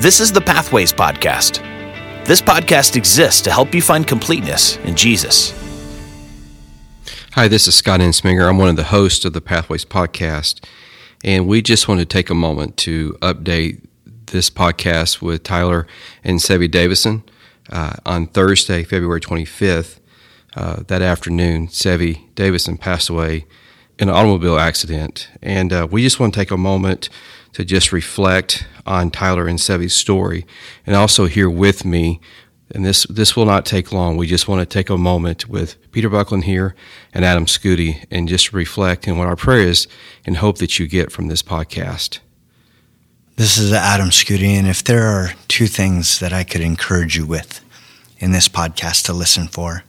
This is the Pathways Podcast. This podcast exists to help you find completeness in Jesus. Hi, this is Scott Ensminger. I'm one of the hosts of the Pathways Podcast, and we just want to take a moment to update this podcast with Tyler and Sevi Davison. Uh, on Thursday, February 25th, uh, that afternoon, Sevi Davison passed away in an automobile accident. And uh, we just want to take a moment to just reflect on Tyler and Sevi's story and also here with me. And this, this will not take long. We just want to take a moment with Peter Buckland here and Adam Scooty and just reflect and what our prayer is and hope that you get from this podcast. This is Adam Scooty, and if there are two things that I could encourage you with in this podcast to listen for,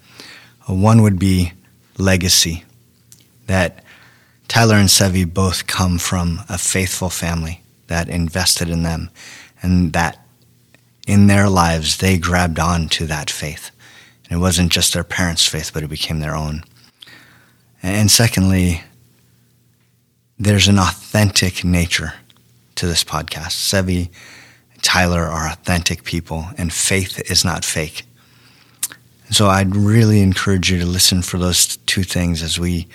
uh, one would be legacy. That Tyler and Sevi both come from a faithful family that invested in them, and that in their lives they grabbed on to that faith. And it wasn't just their parents' faith, but it became their own. And secondly, there's an authentic nature to this podcast. Sevi, Tyler are authentic people, and faith is not fake. So I'd really encourage you to listen for those two things as we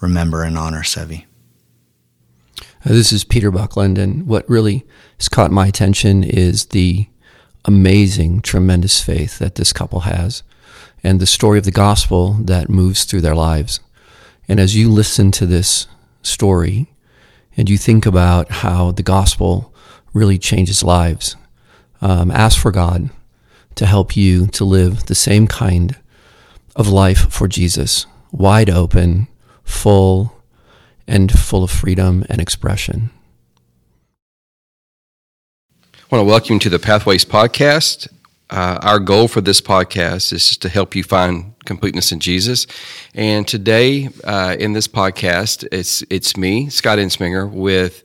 remember and honor Sevi. Uh, this is Peter Buckland, and what really has caught my attention is the amazing, tremendous faith that this couple has and the story of the gospel that moves through their lives. And as you listen to this story and you think about how the gospel really changes lives, um, ask for God to help you to live the same kind of life for Jesus, wide open, full, and full of freedom and expression. I want to welcome you to the Pathways Podcast. Uh, our goal for this podcast is to help you find completeness in Jesus. And today, uh, in this podcast, it's it's me, Scott Ensminger, with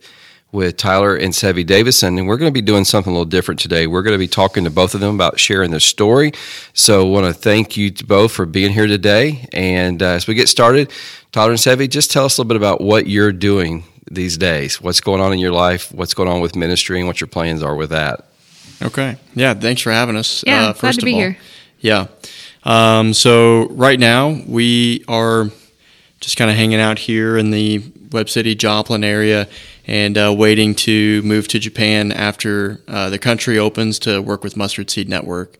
with Tyler and Sevi Davison, and we're going to be doing something a little different today. We're going to be talking to both of them about sharing their story. So, I want to thank you both for being here today. And uh, as we get started, Tyler and Sevi, just tell us a little bit about what you're doing these days. What's going on in your life? What's going on with ministry, and what your plans are with that? Okay. Yeah. Thanks for having us. Yeah. Uh, glad to be all. here. Yeah. Um, so right now we are just kind of hanging out here in the Webb City, Joplin area, and uh, waiting to move to Japan after uh, the country opens to work with Mustard Seed Network.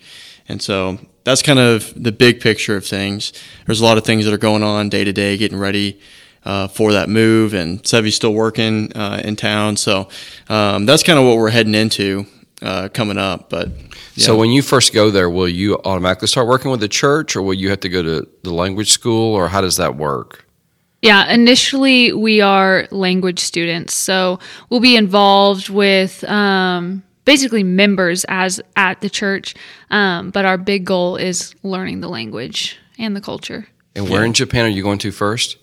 And so that's kind of the big picture of things. There's a lot of things that are going on day to day, getting ready uh, for that move, and Sevi's still working uh, in town. So um, that's kind of what we're heading into uh, coming up. But yeah. so when you first go there, will you automatically start working with the church, or will you have to go to the language school, or how does that work? Yeah, initially we are language students, so we'll be involved with um, basically members as at the church. Um, but our big goal is learning the language and the culture. And where yeah. in Japan are you going to first?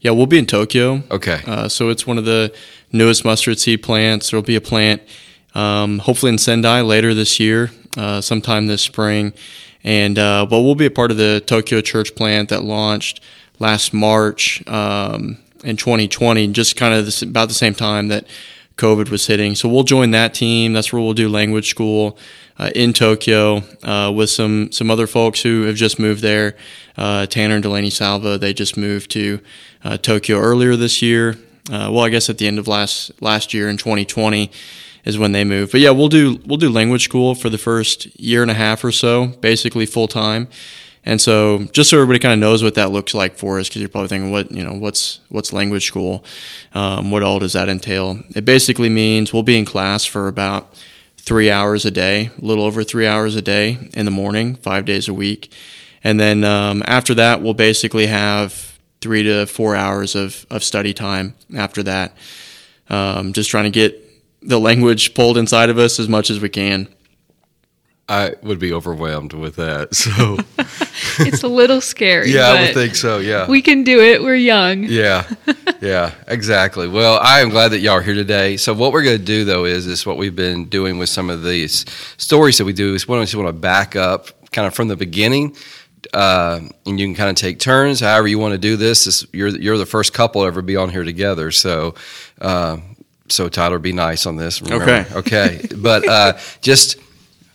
Yeah, we'll be in Tokyo. Okay. Uh, so it's one of the newest mustard seed plants. There'll be a plant um, hopefully in Sendai later this year, uh, sometime this spring. And uh, but we'll be a part of the Tokyo church plant that launched last March um, in 2020, just kind of this, about the same time that COVID was hitting. So we'll join that team. That's where we'll do language school uh, in Tokyo uh, with some some other folks who have just moved there. Uh, Tanner and Delaney Salva, they just moved to uh, Tokyo earlier this year. Uh, well, I guess at the end of last last year in 2020 is when they moved. But yeah, we'll do we'll do language school for the first year and a half or so, basically full time. And so, just so everybody kind of knows what that looks like for us, because you're probably thinking, what you know, what's what's language school? Um, what all does that entail? It basically means we'll be in class for about three hours a day, a little over three hours a day in the morning, five days a week, and then um, after that, we'll basically have three to four hours of of study time after that. Um, just trying to get the language pulled inside of us as much as we can. I would be overwhelmed with that. So it's a little scary. yeah, I would think so. Yeah, we can do it. We're young. Yeah, yeah, exactly. Well, I am glad that y'all are here today. So what we're going to do though is is what we've been doing with some of these stories that we do is we just want to back up kind of from the beginning. Uh, and you can kind of take turns, however you want to do this. this you're you're the first couple to ever be on here together, so uh, so Tyler, be nice on this. remember. Okay. Okay. But uh, just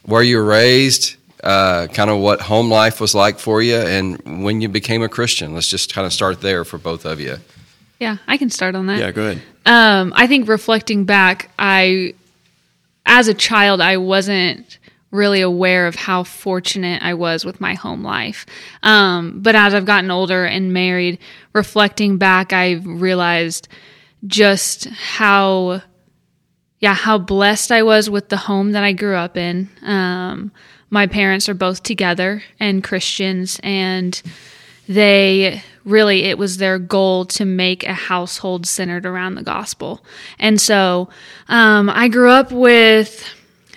where you were raised, uh, kind of what home life was like for you, and when you became a Christian. Let's just kind of start there for both of you. Yeah, I can start on that. Yeah, go ahead. Um, I think reflecting back, I, as a child, I wasn't really aware of how fortunate I was with my home life. Um, but as I've gotten older and married, reflecting back, I've realized just how, yeah, how blessed I was with the home that I grew up in. Um, my parents are both together and Christians, and they really it was their goal to make a household centered around the gospel and so um, i grew up with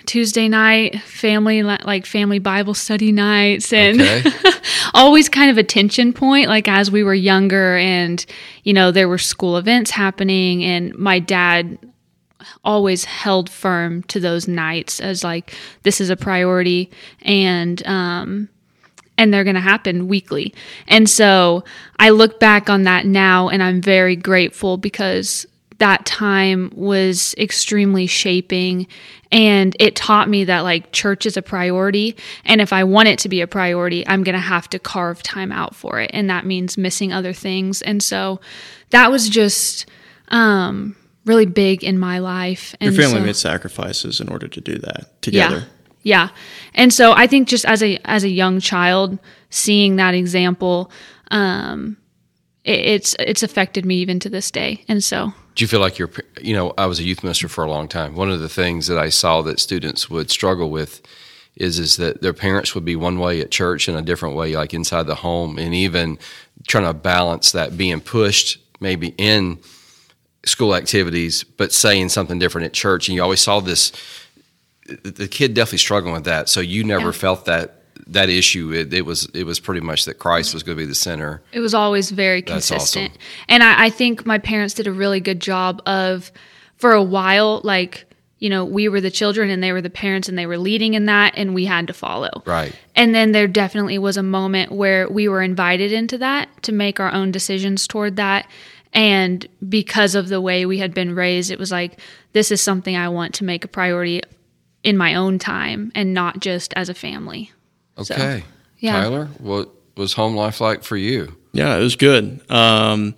tuesday night family like family bible study nights and Okay. always kind of a tension point like as we were younger and you know there were school events happening and my dad always held firm to those nights as like this is a priority and um and they're going to happen weekly. And so I look back on that now and I'm very grateful because that time was extremely shaping and it taught me that like church is a priority and if I want it to be a priority, I'm going to have to carve time out for it and that means missing other things. And so that was just um really big in my life. Your family so- made sacrifices in order to do that together. yeah. Yeah. And so I think just as a as a young child, seeing that example, um, it, it's it's affected me even to this day. And so Do you feel like you're, you know, I was a youth minister for a long time. One of the things that I saw that students would struggle with is is that their parents would be one way at church and a different way, like inside the home, and even trying to balance that being pushed maybe in school activities, but saying something different at church. And you always saw this. The kid definitely struggling with that. So you never Yeah. felt that that issue. It, it was it was pretty much that Christ was going to be the center. it was always very consistent. awesome. And I, I think my parents did a really good job of for a while, like, you know, we were the children and they were the parents and they were leading in that and we had to follow. Right. And then there definitely was a moment where we were invited into that to make our own decisions toward that. And because of the way we had been raised, it was like, this is something I want to make a priority in my own time and not just as a family. So, Okay. yeah. Tyler, what was home life like for you? Yeah, it was good. Um,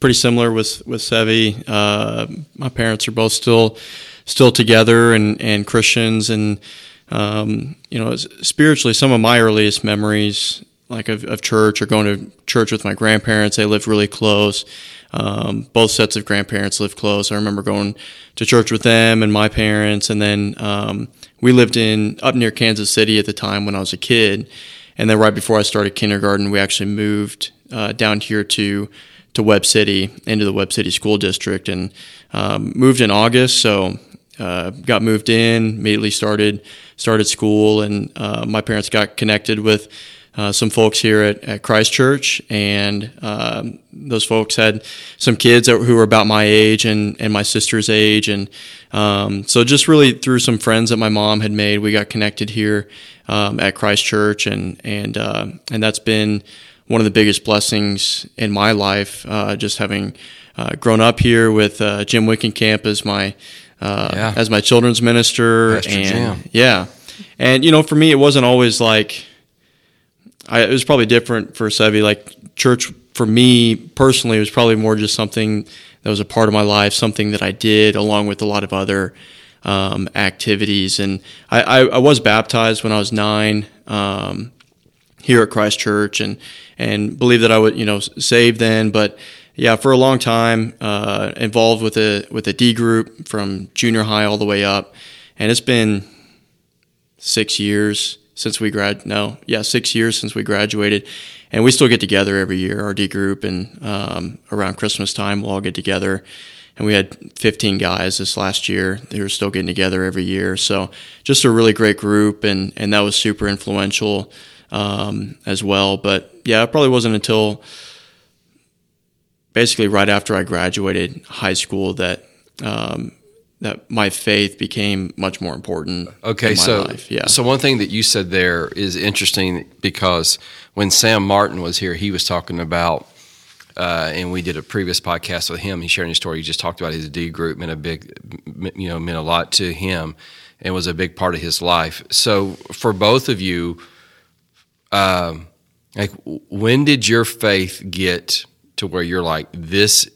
pretty similar with with Sevi. Uh, my parents are both still still together and and Christians, and um, you know, spiritually, some of my earliest memories, like of, of church or going to church with my grandparents. They lived really close. Um, both sets of grandparents lived close. I remember going to church with them and my parents, and then um, we lived in up near Kansas City at the time when I was a kid. And then right before I started kindergarten, we actually moved uh, down here to to Webb City into the Webb City School District, and um, moved in August. So uh, got moved in, immediately started started school, and uh, my parents got connected with uh, some folks here at, at Christ Church, and um, those folks had some kids that, who were about my age and, and my sister's age, and um, so just really through some friends that my mom had made, we got connected here um, at Christ Church, and and uh, and that's been one of the biggest blessings in my life, uh, just having uh, grown up here with uh, Jim Wickenkamp as my uh, Yeah. as my children's minister, Pastor and Jim. yeah, and you know, for me, it wasn't always like I, it was probably different for Sevi. Like church for me personally was probably more just something that was a part of my life, something that I did along with a lot of other um, activities. And I, I, I was baptized when I was nine um, here at Christ Church, and and believe that I would you know saved then, but. Yeah, for a long time, uh, involved with a with a D group from junior high all the way up, and it's been six years since we grad no yeah six years since we graduated. And we still get together every year our d group and um, around christmas time we'll all get together. And we had 15 guys this last year. They were still getting together every year. So just a really great group and and that was super influential um, as well. But yeah it probably wasn't until basically right after i graduated high school that um, that my faith became much more important Okay, in my so life. Yeah. so one thing that you said there is interesting because when Sam Martin was here, he was talking about uh, and we did a previous podcast with him. He sharing his story. He just talked about his D group meant a big, you know, meant a lot to him, and was a big part of his life. So for both of you, um, like when did your faith get to where you're like this?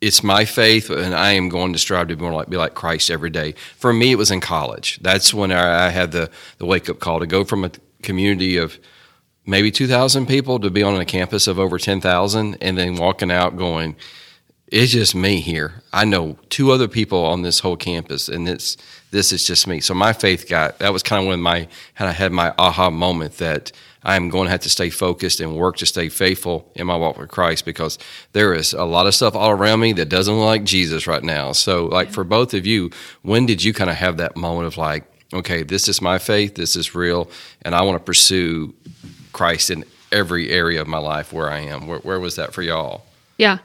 It's my faith, and I am going to strive to be more like be like Christ every day. For me, it was in college. That's when I had the the wake up call to go from a community of maybe 2,000 people to be on a campus of over 10,000 and then walking out going, it's just me here. I know two other people on this whole campus, and it's this is just me. So my faith got that was kind of when my I had my aha moment that I am going to have to stay focused and work to stay faithful in my walk with Christ because there is a lot of stuff all around me that doesn't look like Jesus right now. So like for both of you, when did you kind of have that moment of like, okay, this is my faith, this is real, and I want to pursue Christ in every area of my life where I am. Where, where was that for y'all? Yeah.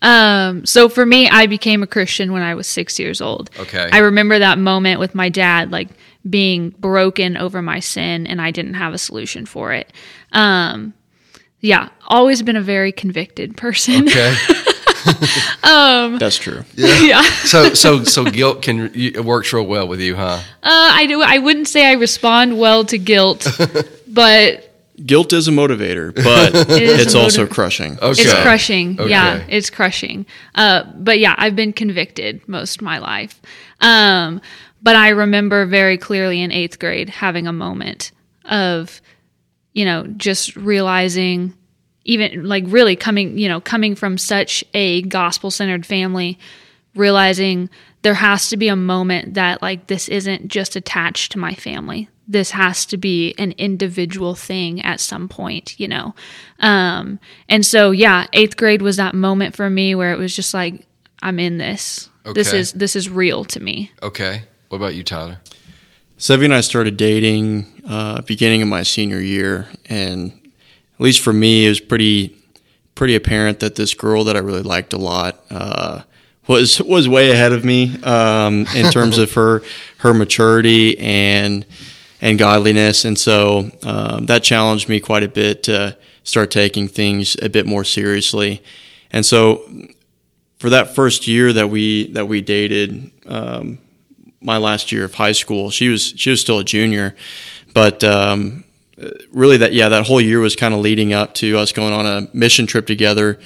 Um, so for me, I became a Christian when I was six years old. Okay. I remember that moment with my dad, like being broken over my sin, and I didn't have a solution for it. Um, yeah, always been a very convicted person. Okay. That's true. yeah. so so so guilt can it works real well with you, huh? Uh, I do. I wouldn't say I respond well to guilt, but Guilt is a motivator, but is it's a also crushing. Okay. It's crushing. Yeah, it's crushing. Uh, but yeah, I've been convicted most of my life. Um, but I remember very clearly in eighth grade having a moment of, you know, just realizing, even like really coming, you know, coming from such a gospel centered family, realizing there has to be a moment that like this isn't just attached to my family. This has to be an individual thing at some point, you know. Um, and so yeah, eighth grade was that moment for me where it was just like, I'm in this. This is this is real to me. Okay. What about you, Tyler? Sevi and I started dating uh, beginning of my senior year, and at least for me, it was pretty pretty apparent that this girl that I really liked a lot uh, was was way ahead of me um, in terms of her her maturity and and godliness, and so um, that challenged me quite a bit to start taking things a bit more seriously, and so for that first year that we that we dated. Um, my last year of high school. She was she was still a junior, but um, really that yeah that whole year was kind of leading up to us going on a mission trip together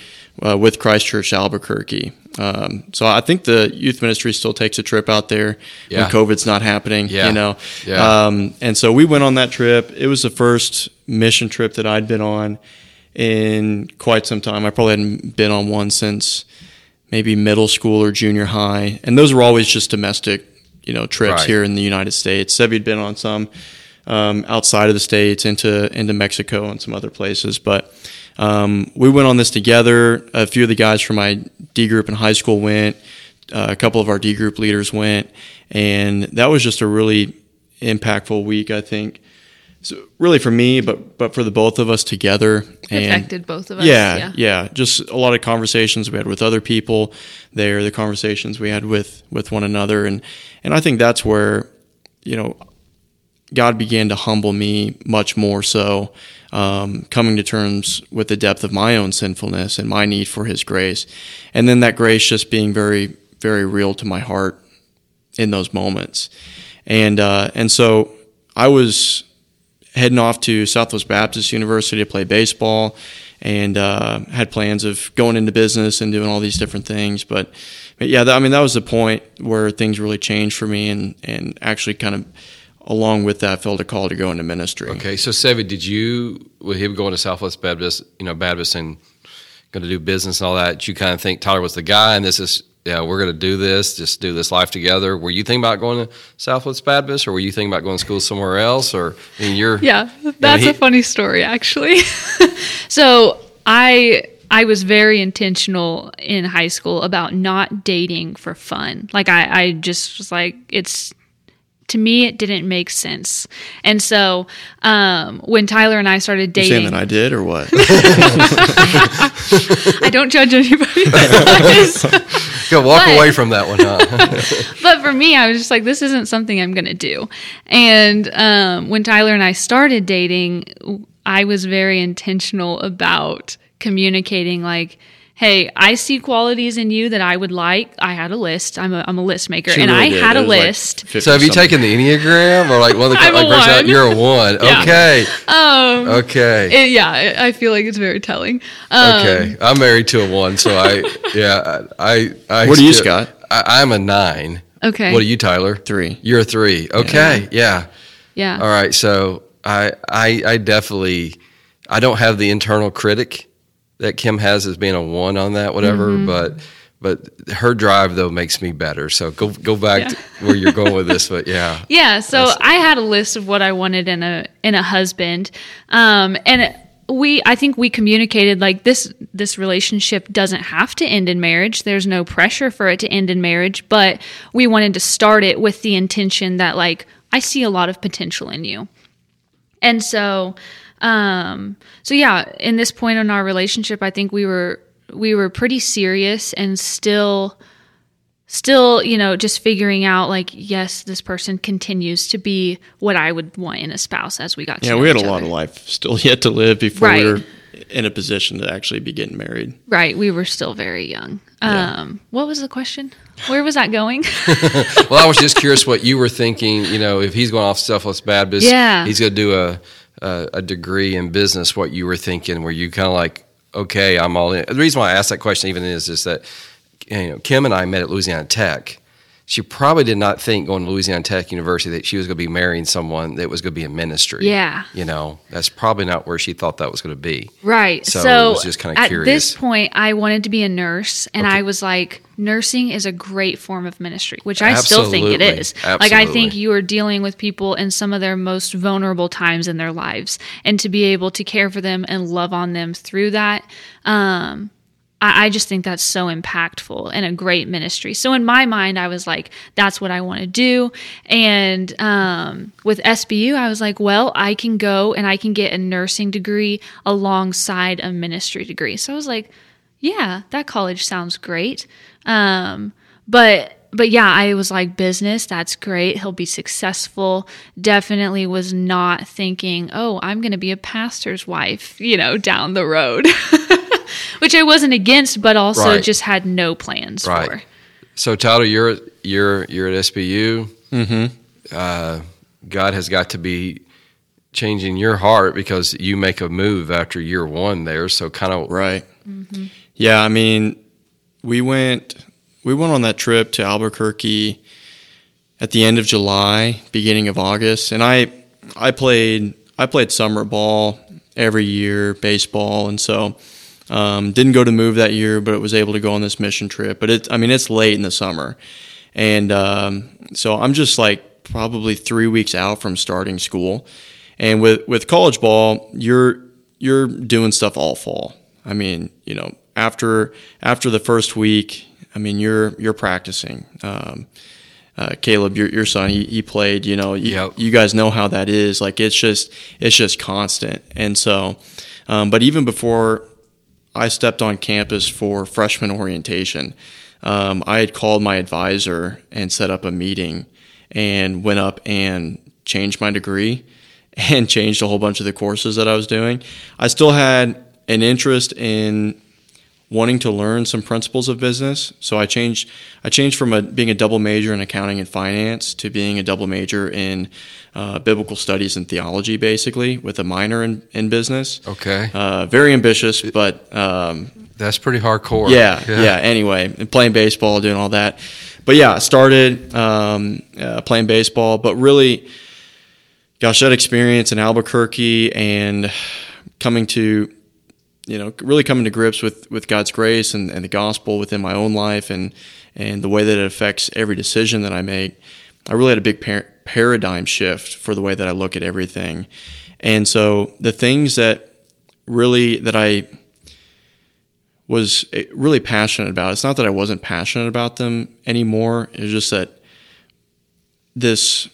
uh, with Christ Church Albuquerque. Um, so I think the youth ministry still takes a trip out there Yeah. when COVID's not happening. Yeah. You know, Yeah. um, and so we went on that trip. It was the first mission trip that I'd been on in quite some time. I probably hadn't been on one since maybe middle school or junior high, and those were always just domestic, you know, trips Right. here in the United States. Sevi'd been on some um, outside of the states, into into Mexico and some other places, but. Um, we went on this together. A few of the guys from my D group in high school went. Uh, a couple of our D group leaders went, and that was just a really impactful week. I think, so really for me, but but for the both of us together. And Affected both of us. yeah, Yeah. yeah, Just a lot of conversations we had with other people there, the conversations we had with with one another, and and I think that's where, you know, God began to humble me much more so, um, coming to terms with the depth of my own sinfulness and my need for His grace, and then that grace just being very, very real to my heart in those moments, and uh, and so I was heading off to Southwest Baptist University to play baseball, and uh, had plans of going into business and doing all these different things, but. But yeah, that, I mean that was the point where things really changed for me, and, and actually kind of along with that felt a call to go into ministry. Okay, so Sevi, did you with him going to Southwest Baptist, you know, Baptist and going to do business and all that? You kind of think Tyler was the guy, and this is yeah, we're going to do this, just do this life together. Were you thinking about going to Southwest Baptist, or were you thinking about going to school somewhere else, or I mean, you're Yeah, that's he- a funny story actually. so I I was very intentional in high school about not dating for fun. Like I, I just was like it's to me it didn't make sense. And so um, when Tyler and I started You dating, saying that I did or what? I don't judge anybody. go walk But- away from that one, huh? but for me, I was just like, this isn't something I'm going to do. And um, when Tyler and I started dating, I was very intentional about communicating, like, hey, I see qualities in you that I would like. I had a list. I'm a, I'm a list maker, She and really I did. had It a was like list. So have you something. taken the Enneagram or like one of the I'm a like personality- one. You're a one. Yeah. Okay. um, Okay. it- yeah, I I feel like it's very telling. Um, okay. I'm married to a one, so I yeah I I. What are you, Scott? I, I'm a nine. Okay. What are you, Tyler? Three. You're a three. Okay. Yeah. Yeah. All right. So I I I definitely I don't have the internal critic that Kim has as being a one on that whatever, Mm-hmm. but but her drive though makes me better. So go go back Yeah. to where you're going with this, but yeah. Yeah, so I had a list of what I wanted in a in a husband, um, and we I think we communicated like this this relationship doesn't have to end in marriage. There's no pressure for it to end in marriage, but we wanted to start it with the intention that like I see a lot of potential in you, and so um, so yeah, in this point in our relationship, I think we were we were pretty serious and still still, you know, just figuring out like, yes, this person continues to be what I would want in a spouse as we got to Yeah, know we had a each lot of life still yet to live before Right. we were in a position to actually be getting married. Right. We were still very young. Yeah. Um, what was the question? Where was that going? Well, I was just curious what you were thinking. You know, if he's going off Southwest Baptist, Yeah. he's going to do a, a a degree in business. What you were thinking? Were you kind of like, okay, I'm all in? The reason why I asked that question even is is that you know Kim and I met at Louisiana Tech. She probably did not think going to Louisiana Tech University that she was going to be marrying someone that was going to be in ministry. Yeah. you know, that's probably not where she thought that was going to be. Right. So So, it was just kinda at curious. this point, I wanted to be a nurse, and I was like, nursing is a great form of ministry, which I still think it is. Absolutely. Like, I think you are dealing with people in some of their most vulnerable times in their lives, and to be able to care for them and love on them through that. Um, I, I just think that's so impactful and a great ministry. So in my mind, I was like, that's what I want to do. And um, with SBU, I was like, well, I can go and I can get a nursing degree alongside a ministry degree. So I was like, yeah, that college sounds great. Um, but but yeah, I was like, business, that's great. He'll be successful. Definitely was not thinking, oh, I'm going to be a pastor's wife, you know, down the road, which I wasn't against, but also Right. just had no plans Right. for. So Tyler, you're you're you're at SBU. Mm-hmm. Uh, God has got to be changing your heart because you make a move after year one there. So kind of Right. Yeah, I mean, we went we went on that trip to Albuquerque at the end of July, beginning of August, and I I played I played summer ball every year, baseball, and so um, didn't go to move that year, but it was able to go on this mission trip. But it I mean it's late in the summer, and um, so I'm just like probably three weeks out from starting school, and with with college ball, you're you're doing stuff all fall. I mean, you know, after after the first week, I mean, you're you're practicing. Um, uh, Caleb, your your son, he, he played. You know, you, Yep. you guys know how that is. Like it's just it's just constant. And so, um, but even before I stepped on campus for freshman orientation, um, I had called my advisor and set up a meeting, and went up and changed my degree, and changed a whole bunch of the courses that I was doing. I still had an interest in wanting to learn some principles of business. So I changed I changed from a, being a double major in accounting and finance to being a double major in uh, biblical studies and theology, basically with a minor in, in business. okay. Uh, very ambitious, but um, That's pretty hardcore. yeah, yeah, Anyway, playing baseball, doing all that. But yeah, I started um, uh, playing baseball, but really, gosh, that experience in Albuquerque and coming to, you know, really coming to grips with, with God's grace and, and the gospel within my own life and, and the way that it affects every decision that I make, I really had a big par- paradigm shift for the way that I look at everything. And so the things that really, that I, was eh, really passionate about. It's not that I wasn't passionate about them anymore. It was just that this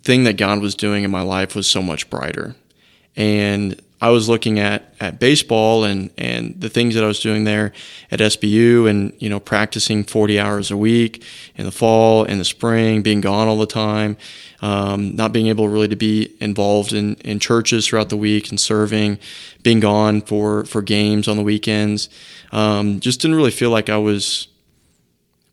thing that God was doing in my life was so much brighter. And I was looking at, at baseball and, and the things that I was doing there at SBU and, you know, practicing 40 hours a week in the fall, in the spring, being gone all the time, um, not being able really to be involved in, in churches throughout the week and serving, being gone for, for games on the weekends. Um, just didn't really feel like I was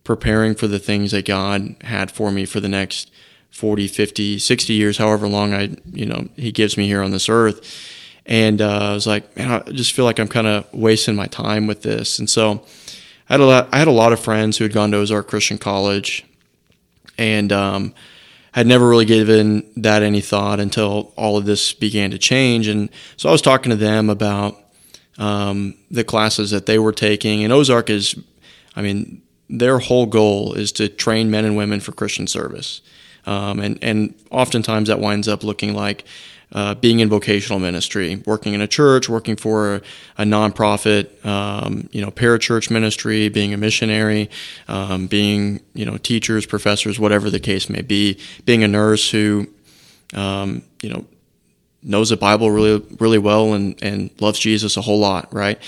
preparing for the things that God had for me for the next 40, 50, 60 years, however long I, you know, he gives me here on this earth. And uh, I was like, man, I just feel like I'm kind of wasting my time with this. And so I had a lot, I had a lot of friends who had gone to Ozark Christian College and um, had never really given that any thought until all of this began to change. And so I was talking to them about um, the classes that they were taking. And Ozark is, I mean, their whole goal is to train men and women for Christian service. Um, and, and oftentimes that winds up looking like uh, being in vocational ministry, working in a church, working for a, nonprofit, um, you know, parachurch ministry, being a missionary, um, being you know teachers, professors, whatever the case may be, being a nurse who, um, you know, knows the Bible really really well and and loves Jesus a whole lot, right?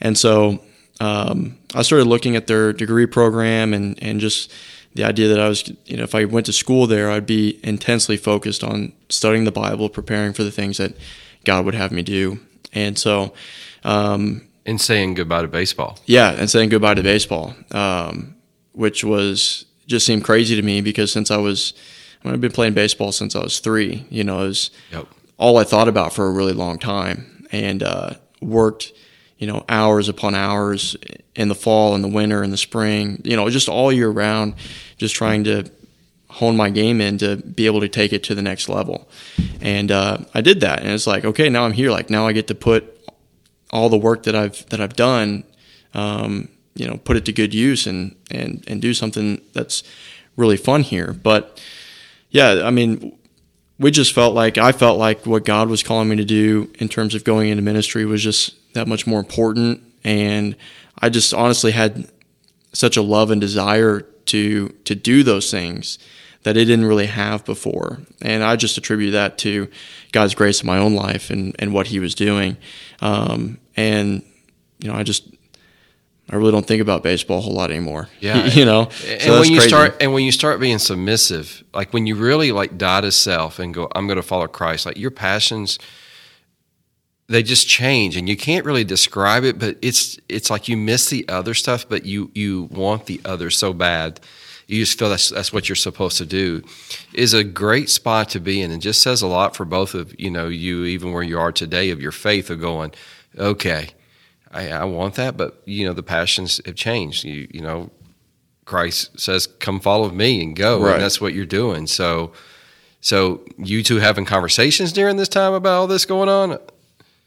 And so um, I started looking at their degree program and and just the idea that I was, you know, if I went to school there, I'd be intensely focused on studying the Bible, preparing for the things that God would have me do. And so, um, and saying goodbye to baseball. Yeah, and saying goodbye to baseball, um, which was just seemed crazy to me because since I was, I I've been playing baseball since I was three. You know, it was yep. all I thought about for a really long time, and uh, worked you know, hours upon hours in the fall and the winter and the spring, you know, just all year round, just trying to hone my game in to be able to take it to the next level. And uh, I did that, and it's like, okay, now I'm here. Like now I get to put all the work that I've that I've done, um, you know, put it to good use and and and do something that's really fun here. But yeah, I mean, we just felt like I felt like what God was calling me to do in terms of going into ministry was just that much more important. And I just honestly had such a love and desire to to do those things that it didn't really have before. And I just attribute that to God's grace in my own life and, and what He was doing. Um, and you know, I just I really don't think about baseball a whole lot anymore. Yeah, you know. And so when you crazy. start and when you start being submissive, like when you really like die to self and go, I'm going to follow Christ. Like your passions they just change and you can't really describe it but it's it's like you miss the other stuff but you you want the other so bad you just feel that's that's what you're supposed to do is a great spot to be in and just says a lot for both of you know you even where you are today of your faith of going okay I, I want that but you know the passions have changed you you know Christ says come follow me and go right. and that's what you're doing so so you two having conversations during this time about all this going on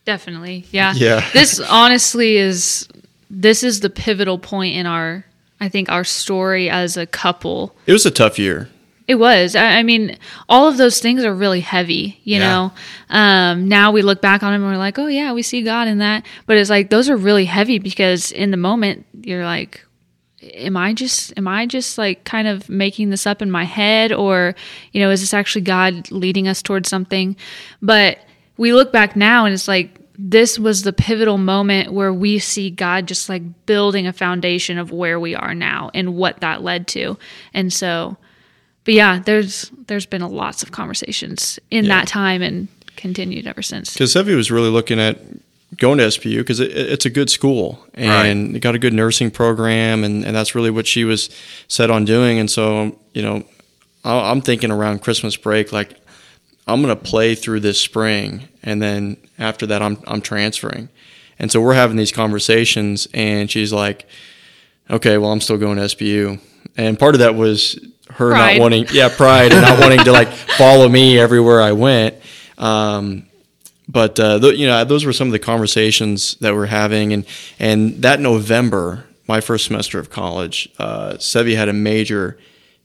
Definitely. Yeah. Yeah. This honestly is this is the pivotal point in our I think our story as a couple. It was a tough year. It was. I, I mean, all of those things are really heavy, you yeah. know. Um, now we look back on them and we're like, oh yeah, we see God in that. But it's like those are really heavy because in the moment you're like, am I just am I just like kind of making this up in my head, or you know, is this actually God leading us towards something? But we look back now and it's like this was the pivotal moment where we see God just like building a foundation of where we are now and what that led to. And so but yeah, there's there's been a lots of conversations in yeah. that time and continued ever since. Because Sevi was really looking at going to SBU because it, it's a good school and right. got a good nursing program and, and that's really what she was set on doing. And so, you know, I'm thinking around Christmas break, like I'm going to play through this spring, and then after that, I'm I'm transferring. And so we're having these conversations, and she's like, "Okay, well, I'm still going to SBU. And part of that was her pride. not wanting, yeah, pride, and not wanting to like follow me everywhere I went. Um, but uh, th- you know, those were some of the conversations that we're having, and and that November, my first semester of college, uh, Sevi had a major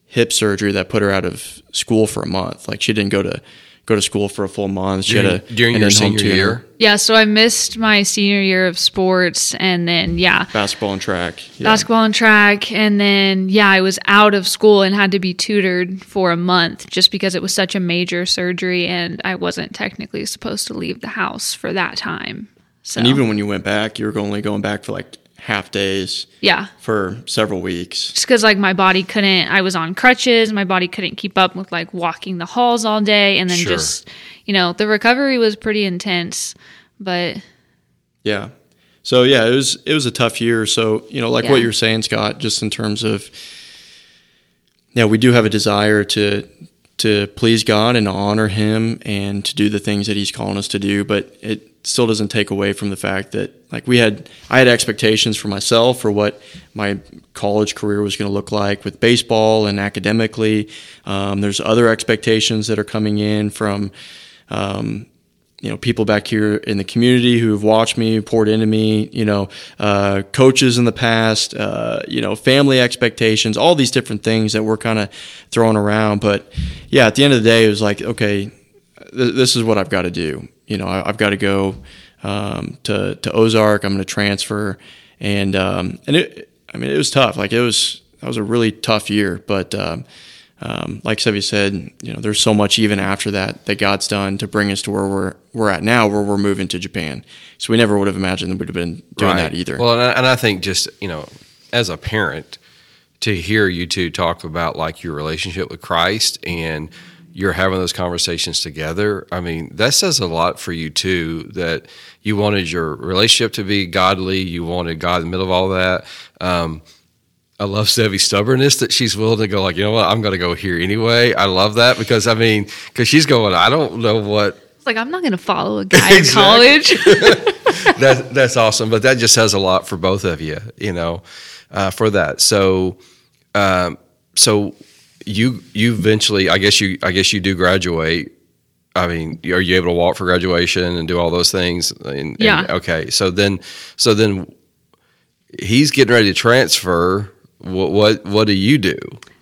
hip surgery that put her out of school for a month. Like she didn't go to go to school for a full month. She during, had a during an your senior tutor. year. Yeah, so I missed my senior year of sports and then yeah, basketball and track. Yeah. basketball and track and then yeah, I was out of school and had to be tutored for a month just because it was such a major surgery and I wasn't technically supposed to leave the house for that time. So And even when you went back, you were only going back for like half days yeah, for several weeks. just because like my body couldn't i was on crutches my body couldn't keep up with like walking the halls all day and then Sure. just you know the recovery was pretty intense but Yeah. So yeah, it was it was a tough year. So you know, like Yeah. what you're saying, Scott, just in terms of, yeah, we do have a desire to to please God and to honor Him and to do the things that He's calling us to do, but it still doesn't take away from the fact that like we had I had expectations for myself for what my college career was going to look like with baseball and academically. Um, there's other expectations that are coming in from. Um, you know, people back here in the community who have watched me, poured into me, you know, uh, coaches in the past, uh, you know, family expectations, all these different things that we're kind of throwing around. But yeah, at the end of the day, it was like, okay, th- this is what I've got to do. You know, I- I've got to go um, to to Ozark. I'm going to transfer, and um, and it, I mean, it was tough. Like it was that was a really tough year, but. Um, um, like Sevi said, you know, there's so much even after that that God's done to bring us to where we're we're at now, where we're moving to Japan. So we never would have imagined that we'd have been doing that either. Well, and I, and I think just you know, as a parent, to hear you two talk about like your relationship with Christ and you're having those conversations together. I mean, that says a lot for you too. That you wanted your relationship to be godly. You wanted God in the middle of all that. Um, I love Sevi's stubbornness that she's willing to go like, you know what, I'm going to go here anyway. I love that because I mean, because she's going, I don't know what it's like i'm not going to follow a guy in college that that's awesome. But that just says a lot for both of you, you know, uh, for that. So, um, so you you eventually, I guess you I guess you do graduate. I mean, are you able to walk for graduation and do all those things? And, and- Yeah. okay. So then, so then he's getting ready to transfer. What what what do you do?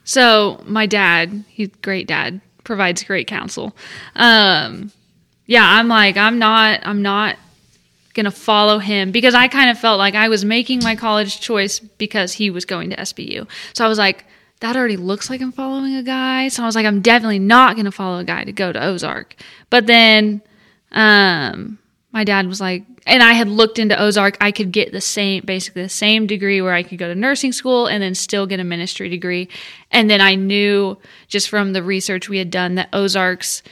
So my dad, he's great dad, provides great counsel. Um, yeah, I'm like, I'm not, I'm not gonna follow him because I kind of felt like I was making my college choice because he was going to SBU. So I was like, that already looks like I'm following a guy. So I was like, I'm definitely not gonna follow a guy to go to Ozark. But then, um, my dad was like, and I had looked into Ozark. I could get the same, basically the same degree where I could go to nursing school and then still get a ministry degree. And then I knew just from the research we had done that Ozark's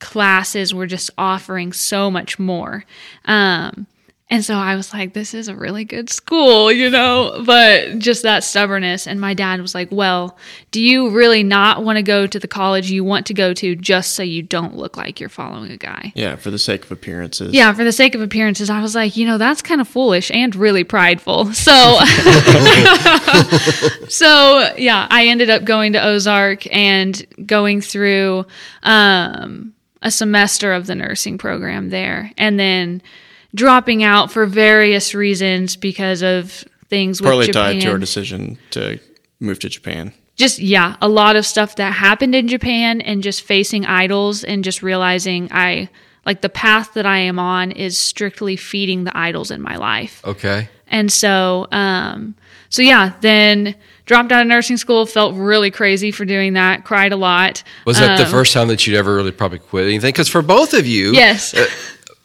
classes were just offering so much more. Um, and so I was like, this is a really good school, you know, but just that stubbornness. And my dad was like, well, do you really not want to go to the college you want to go to just so you don't look like you're following a guy? yeah, for the sake of appearances. Yeah, for the sake of appearances, I was like, you know, that's kind of foolish and really prideful. So, so yeah, I ended up going to Ozark and going through um, a semester of the nursing program there, and then dropping out for various reasons because of things with partly Japan tied to our decision to move to Japan. just yeah, a lot of stuff that happened in Japan and just facing idols and just realizing I like the path that I am on is strictly feeding the idols in my life. Okay. And so um so yeah, then dropped out of nursing school, felt really crazy for doing that, cried a lot. Was that the Um, first time that you'd ever really probably quit anything? Because for both of you, Yes. uh,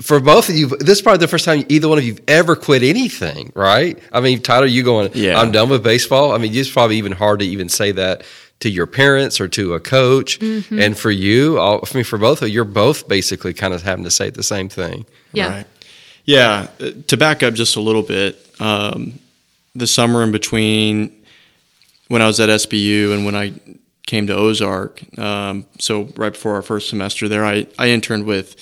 for both of you, this is probably the first time either one of you've ever quit anything, right? I mean, Tyler, you going, Yeah. I'm done with baseball. I mean, it's probably even hard to even say that to your parents or to a coach. Mm-hmm. And for you, all, I mean, for both of you, you're both basically kind of having to say the same thing. Yeah. Right. Yeah. uh, To back up just a little bit, um, the summer in between when I was at SBU and when I came to Ozark, um, so right before our first semester there, I, I interned with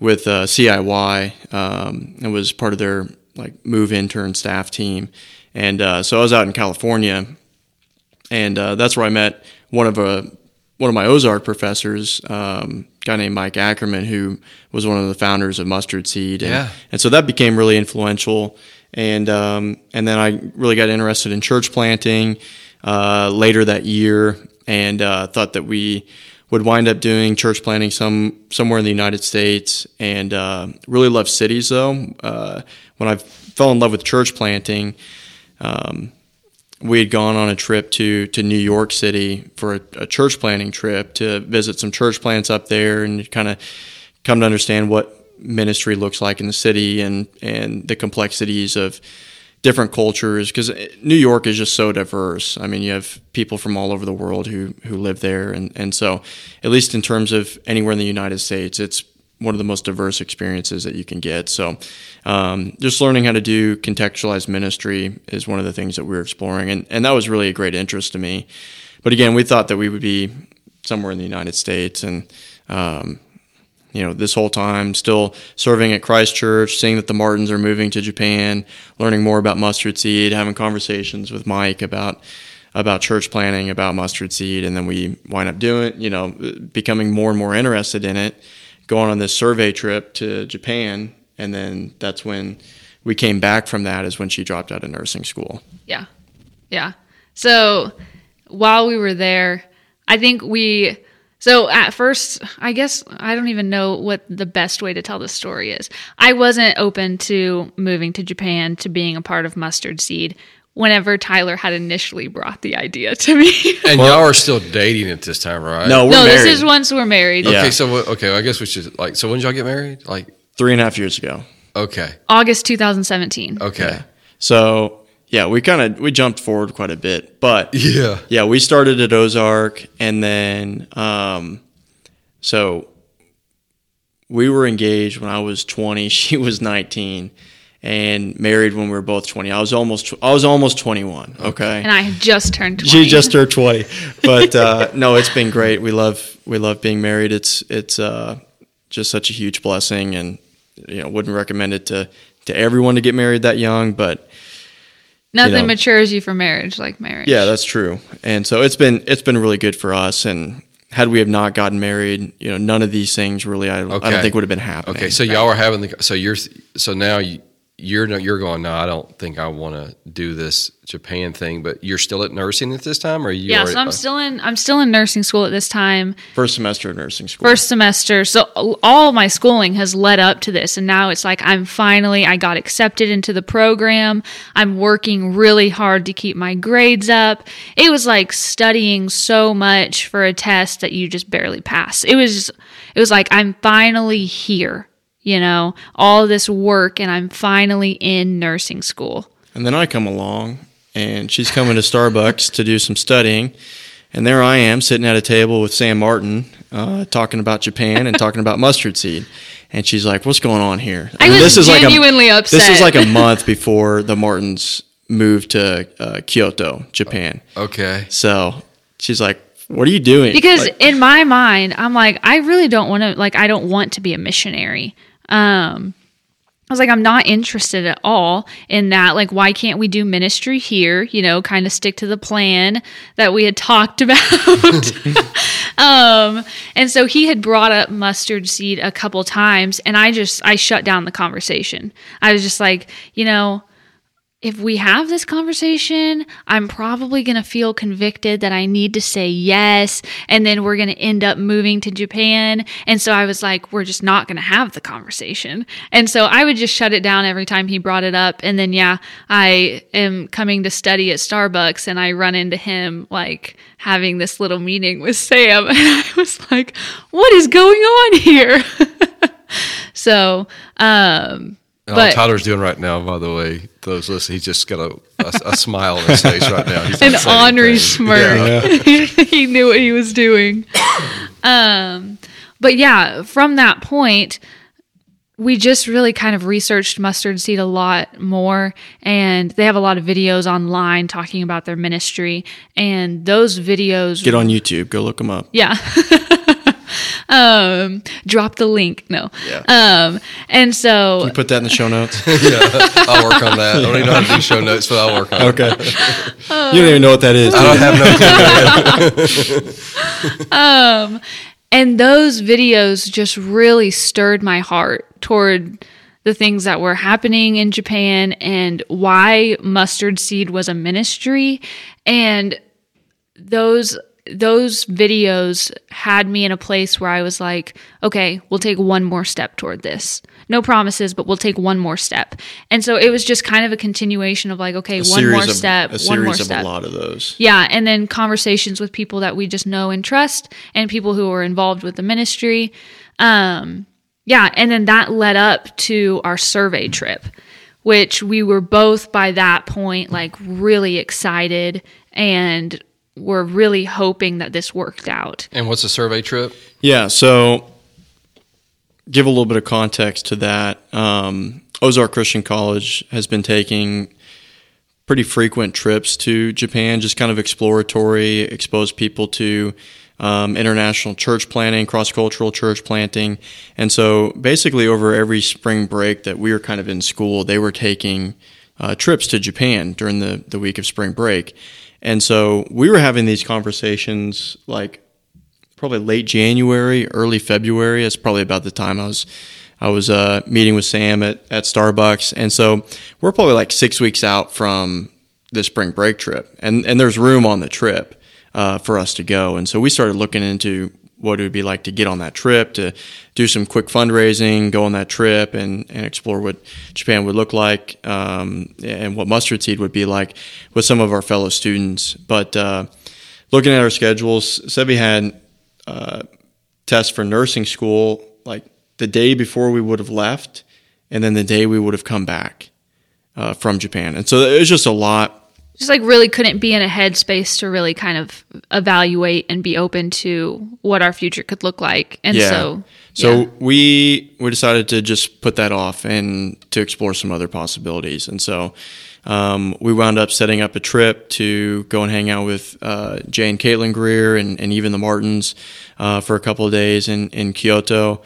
with uh, CIY um, and was part of their like move intern staff team, and uh, so I was out in California, and uh, that's where I met one of a one of my Ozark professors, um, a guy named Mike Ackerman, who was one of the founders of Mustard Seed, and, Yeah. and so that became really influential. And um, and then I really got interested in church planting uh, later that year, and uh, thought that we would wind up doing church planting some somewhere in the United States, and uh, really love cities though. Uh, when I fell in love with church planting, um, we had gone on a trip to to New York City for a, a church planting trip to visit some church plants up there and kind of come to understand what ministry looks like in the city and and the complexities of different cultures because New York is just so diverse. I mean, you have people from all over the world who who live there, and and so at least in terms of anywhere in the United States, it's one of the most diverse experiences that you can get. So, um, just learning how to do contextualized ministry is one of the things that we were exploring, and and that was really a great interest to me. But again, we thought that we would be somewhere in the United States, and um, you know, this whole time still serving at Christ Church, seeing that the Martins are moving to Japan, learning more about mustard seed, having conversations with Mike about about church planting, about mustard seed, and then we wind up doing, you know, becoming more and more interested in it, going on this survey trip to Japan, and then that's when we came back from that is when she dropped out of nursing school. Yeah. Yeah. So while we were there, I think we so at first, I guess I don't even know what the best way to tell the story is. I wasn't open to moving to Japan to being a part of Mustard Seed whenever Tyler had initially brought the idea to me. And y'all are still dating at this time, right? No, we're no, married. this is once we're married. Yeah. Okay, so okay, I guess we should like. So when did y'all get married? Like, three and a half years ago. okay, August 2017. okay, So yeah, we kind of we jumped forward quite a bit, but yeah, yeah, we started at Ozark, and then um, so we were engaged when I was 20. She was 19, and married when we were both 20. I was almost I was almost 21. Okay, And I had just turned 20. she just turned 20. But uh, no, it's been great. We love we love being married. It's it's uh, just such a huge blessing, and you know wouldn't recommend it to to everyone to get married that young, but Nothing you know. matures you for marriage like marriage. Yeah, that's true. And so it's been it's been really good for us. And had we have not gotten married, you know, none of these things really I, I don't think would have been happening. okay. So y'all are having the. So you're. So now you, you're no- you're going. No, I don't think I want to do this Japan thing. But you're still at nursing at this time, or you? Yeah, already- so I'm still in I'm still in nursing school at this time. first semester of nursing school. first semester. So all my schooling has led up to this. And now it's like I'm finally, I got accepted into the program. I'm working really hard to keep my grades up. It was like studying so much for a test that you just barely pass. It was, just, it was like I'm finally here, you know, all this work and I'm finally in nursing school. And then I come along and she's coming to Starbucks to do some studying. And there I am sitting at a table with Sam Martin, uh, talking about Japan and talking about mustard seed. And she's like, "What's going on here?" I And was genuinely upset. This is like a month before the Martins moved to uh, Kyoto, Japan. Okay. So she's like, "What are you doing?" because Like, in my mind i'm like i really don't want to like i don't want to be a missionary um I was like, I'm not interested at all in that. Like, why can't we do ministry here? You know, kind of stick to the plan that we had talked about. um, and so he had brought up mustard seed a couple times, and I just I shut down the conversation. I was just like, you know, if we have this conversation, I'm probably going to feel convicted that I need to say yes. And then we're going to end up moving to Japan. And so I was like, we're just not going to have the conversation. And so I would just shut it down every time he brought it up. And then, yeah, I am coming to study at Starbucks and I run into him like having this little meeting with Sam. And I was like, what is going on here? so, um, And all But- Tyler's doing right now, by the way, those listen, he's just got a, a, a smile on his face right now. He's an not saying ornery anything. smirk. he knew what he was doing. Um, but yeah, from that point, we just really kind of researched mustard seed a lot more and they have a lot of videos online talking about their ministry and those videos get on YouTube, go look them up. yeah um drop the link no Yeah. um and so Put that in the show notes. yeah, I'll work on that. I don't even know how to do show notes, but I'll work on it. okay. you don't even know what that is. I don't have no clue. um, And those videos just really stirred my heart toward the things that were happening in Japan and why mustard seed was a ministry. And those those videos had me in a place where I was like, okay, we'll take one more step toward this. No promises, but we'll take one more step. And so it was just kind of a continuation of like, okay, A one more of, step, a one more of step. a lot of those. Yeah, and then conversations with people that we just know and trust, and people who are involved with the ministry. Um, yeah, and then that led up to our survey trip, which we were both by that point like really excited and were really hoping that this worked out. And what's a survey trip? Yeah, so give a little bit of context to that. Um, Ozark Christian College has been taking pretty frequent trips to Japan, just kind of exploratory, expose people to um, international church planting, cross cultural church planting. And so basically, over every spring break that we were kind of in school, they were taking uh, trips to Japan during the, the week of spring break. And so we were having these conversations like probably late January, early February. That's probably about the time I was I was uh, meeting with Sam at, at Starbucks, and so we're probably like six weeks out from the spring break trip, and and there's room on the trip uh, for us to go, and so we started looking into what it would be like to get on that trip, to do some quick fundraising, go on that trip, and and explore what Japan would look like, um, and what mustard seed would be like with some of our fellow students, but. Uh, looking at our schedules, Sevi had uh, tests for nursing school like the day before we would have left, and then the day we would have come back uh, from Japan. And so it was just a lot. Just like really couldn't be in a headspace to really kind of evaluate and be open to what our future could look like. And Yeah. so, So yeah. we we decided to just put that off and to explore some other possibilities. And so um, we wound up setting up a trip to go and hang out with uh, Jay and Caitlin Greer and, and even the Martins uh, for a couple of days in in Kyoto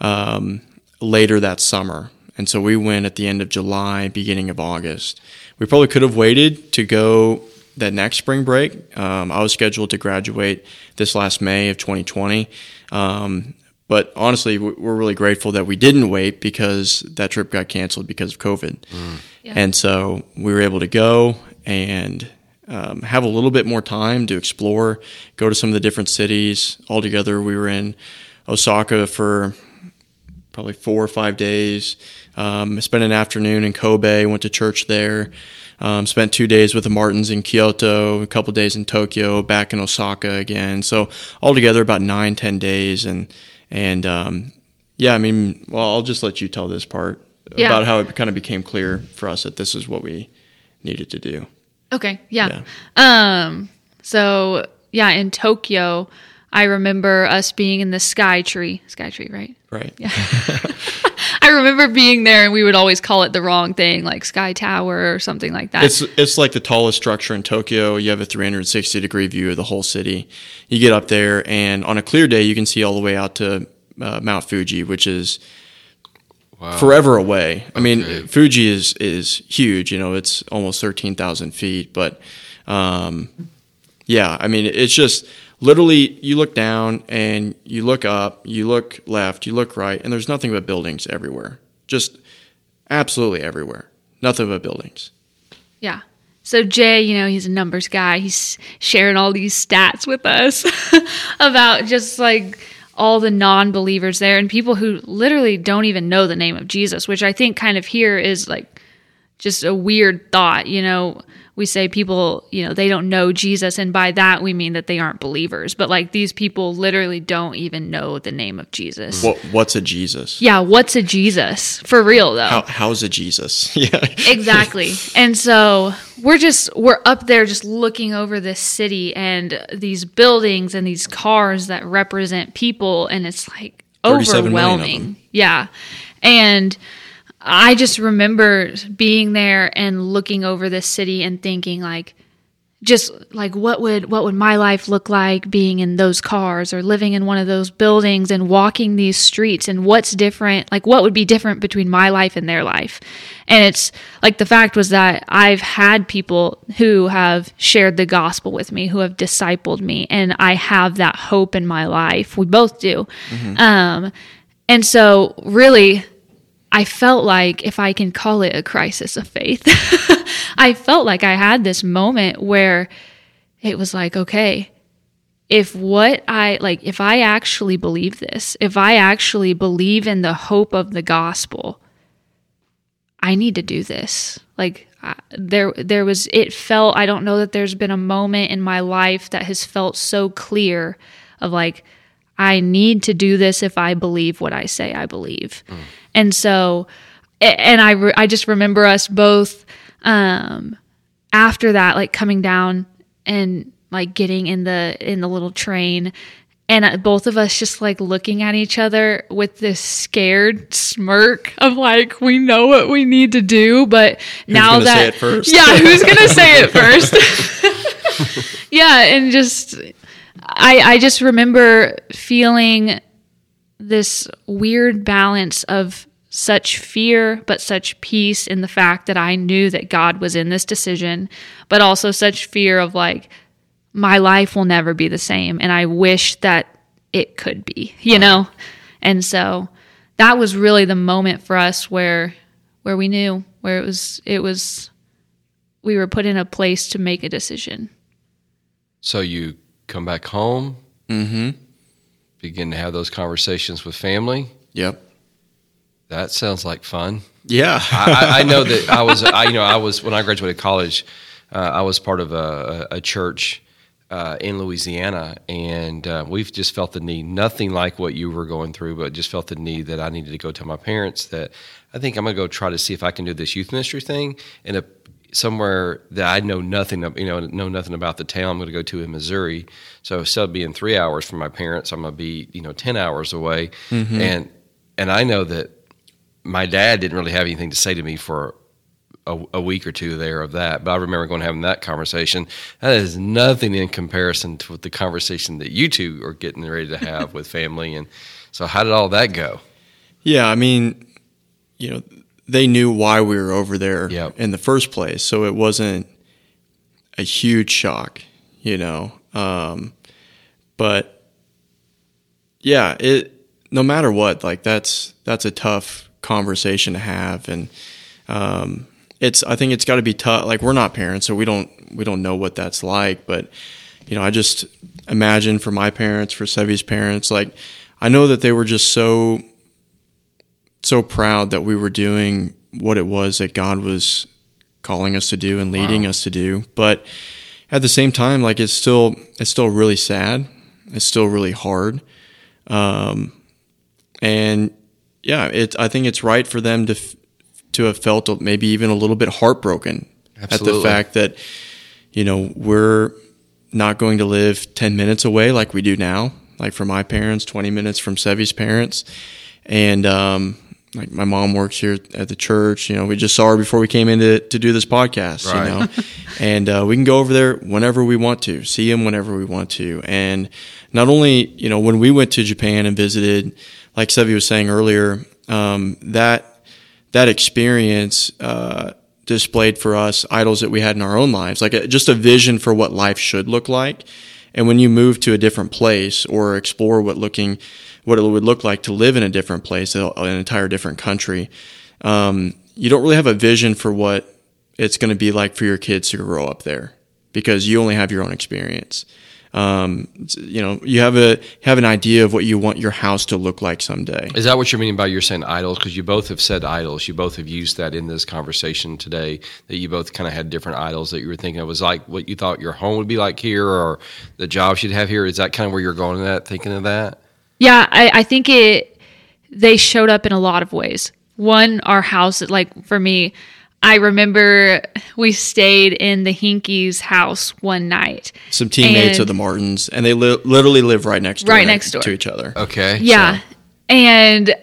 um, later that summer. And so we went at the end of July, beginning of August. We probably could have waited to go that next spring break. Um, I was scheduled to graduate this last May of 2020. Um, but honestly, we- we're really grateful that we didn't wait because that trip got canceled because of COVID. Yeah. And so we were able to go and um, have a little bit more time to explore, go to some of the different cities. Altogether, we were in Osaka for probably four or five days. Um, spent an afternoon in Kobe, went to church there. Um, spent two days with the Martins in Kyoto, a couple days in Tokyo, back in Osaka again. So altogether about nine, ten days, and and um, yeah, I mean, well, I'll just let you tell this part Yeah. about how it kind of became clear for us that this is what we needed to do. Okay, yeah. Um so yeah, in Tokyo, I remember us being in the Sky Tree. Sky Tree, right? Right. I remember being there and we would always call it the wrong thing, like Sky Tower or something like that. It's it's like the tallest structure in Tokyo. You have a 360 degree view of the whole city. You get up there, and on a clear day, you can see all the way out to uh, Mount Fuji, which is forever away. I mean, Fuji is is huge. You know, it's almost 13,000 feet. But um, yeah, I mean, it's just literally you look down and you look up, you look left, you look right, and there's nothing but buildings everywhere. Just absolutely everywhere. Nothing but buildings. Yeah. So Jay, you know, he's a numbers guy. He's sharing all these stats with us about just like all the non-believers there and people who literally don't even know the name of Jesus, which I think kind of here is like just a weird thought, you know. We say people, you know, they don't know Jesus and by that we mean that they aren't believers, but like these people literally don't even know the name of Jesus. What what's a Jesus? Yeah, what's a Jesus? For real though. How, how's a Jesus? yeah. exactly and so we're just we're up there just looking over this city and these buildings and these cars that represent people and it's like 37 million of overwhelming yeah and i just remember being there and looking over this city and thinking like just like what would what would my life look like being in those cars or living in one of those buildings and walking these streets and what's different like what would be different between my life and their life? And it's like the fact was that I've had people who have shared the gospel with me who have discipled me and I have that hope in my life. We both do. Um and so really I felt like, if I can call it a crisis of faith, I felt like I had this moment where it was like, okay, if what I like, if I actually believe this, if I actually believe in the hope of the gospel, I need to do this. Like there, there was. It felt. I don't know that there's been a moment in my life that has felt so clear of like I need to do this if I believe what I say I believe. Mm. And so, and I, re- I just remember us both um, after that, like coming down and like getting in the in the little train. And uh, both of us just like looking at each other with this scared smirk of like we know what we need to do but who's now that yeah who's gonna say it first? Yeah and just i i just remember feeling this weird balance of such fear, but such peace in the fact that I knew that God was in this decision, but also such fear of like, my life will never be the same. And I wish that it could be, you know? And so that was really the moment for us where, where we knew, where it was, it was, we were put in a place to make a decision. So you come back home, mm-hmm. Begin to have those conversations with family. Yep that sounds like fun. Yeah, I, I, know that I was. I, you know, I was when I graduated college. Uh, I was part of a, a church uh, in Louisiana, and uh, we've just felt the need. Nothing like what you were going through, but just felt the need that I needed to go tell my parents that I think I'm going to go try to see if I can do this youth ministry thing in a somewhere that I know nothing. You know, know nothing about the town. I'm going to go to in Missouri. So instead of being three hours from my parents, I'm going to be you know ten hours away, mm-hmm. and and I know that my dad didn't really have anything to say to me for a, a, week or two there of that. But I remember going having that conversation. That is nothing in comparison to the conversation that you two are getting ready to have with family. And so, how did all that go? Yeah, I mean, you know, they knew why we were over there yep. in the first place, so it wasn't a huge shock, you know. Um, but yeah, it no matter what, like that's that's a tough conversation to have and um, it's I think it's got to be tough like we're not parents so we don't we don't know what that's like but you know I just imagine for my parents for Sevi's parents like I know that they were just so so proud that we were doing what it was that God was calling us to do and leading wow. us to do but at the same time like it's still it's still really sad it's still really hard um, and yeah, it. I think it's right for them to to have felt maybe even a little bit heartbroken Absolutely. at the fact that you know we're not going to live 10 minutes away like we do now like for my parents 20 minutes from sevi's parents and um, like my mom works here at the church you know we just saw her before we came in to, to do this podcast right. you know and uh, we can go over there whenever we want to see him whenever we want to and not only you know when we went to japan and visited like Sevi was saying earlier, um, that that experience uh, displayed for us idols that we had in our own lives, like a, just a vision for what life should look like. And when you move to a different place or explore what looking what it would look like to live in a different place, an entire different country, um, you don't really have a vision for what it's going to be like for your kids to grow up there because you only have your own experience um, you know, you have a have an idea of what you want your house to look like someday. Is that what you're meaning by you're saying idols? Because you both have said idols. You both have used that in this conversation today. That you both kind of had different idols that you were thinking of was like what you thought your home would be like here, or the jobs you'd have here. Is that kind of where you're going at thinking of that? Yeah, I, I think it. They showed up in a lot of ways. One, our house, like for me, I remember we stayed in the Hinkies' house one night. Some teammates of the Martins, and they li- literally live right next door, right next door to each other. Okay, yeah, so. and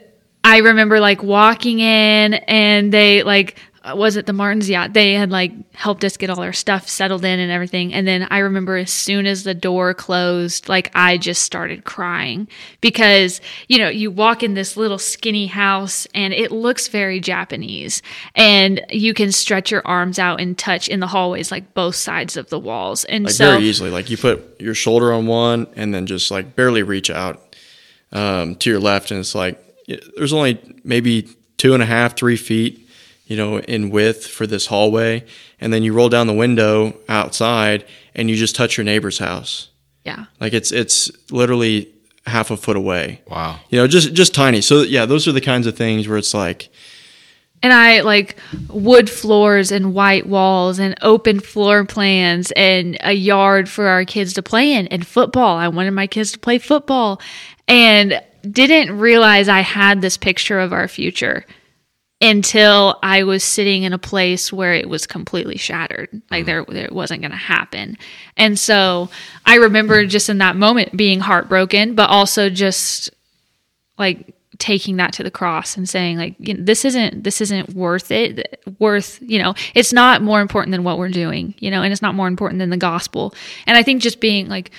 I remember like walking in, and they like was it the Martins? Yeah, they had like helped us get all our stuff settled in and everything. And then I remember as soon as the door closed, like I just started crying because, you know, you walk in this little skinny house and it looks very Japanese and you can stretch your arms out and touch in the hallways, like both sides of the walls. And like so very easily, like you put your shoulder on one and then just like barely reach out um, to your left. And it's like, there's only maybe two and a half, three feet you know, in width for this hallway. And then you roll down the window outside and you just touch your neighbor's house. Yeah. Like it's it's literally half a foot away. Wow. You know, just just tiny. So yeah, those are the kinds of things where it's like And I like wood floors and white walls and open floor plans and a yard for our kids to play in and football. I wanted my kids to play football and didn't realize I had this picture of our future until I was sitting in a place where it was completely shattered. Like there, there it wasn't going to happen. And so I remember just in that moment being heartbroken, but also just like taking that to the cross and saying like you know, this isn't this isn't worth it worth you know it's not more important than what we're doing you know and it's not more important than the gospel and i think just being like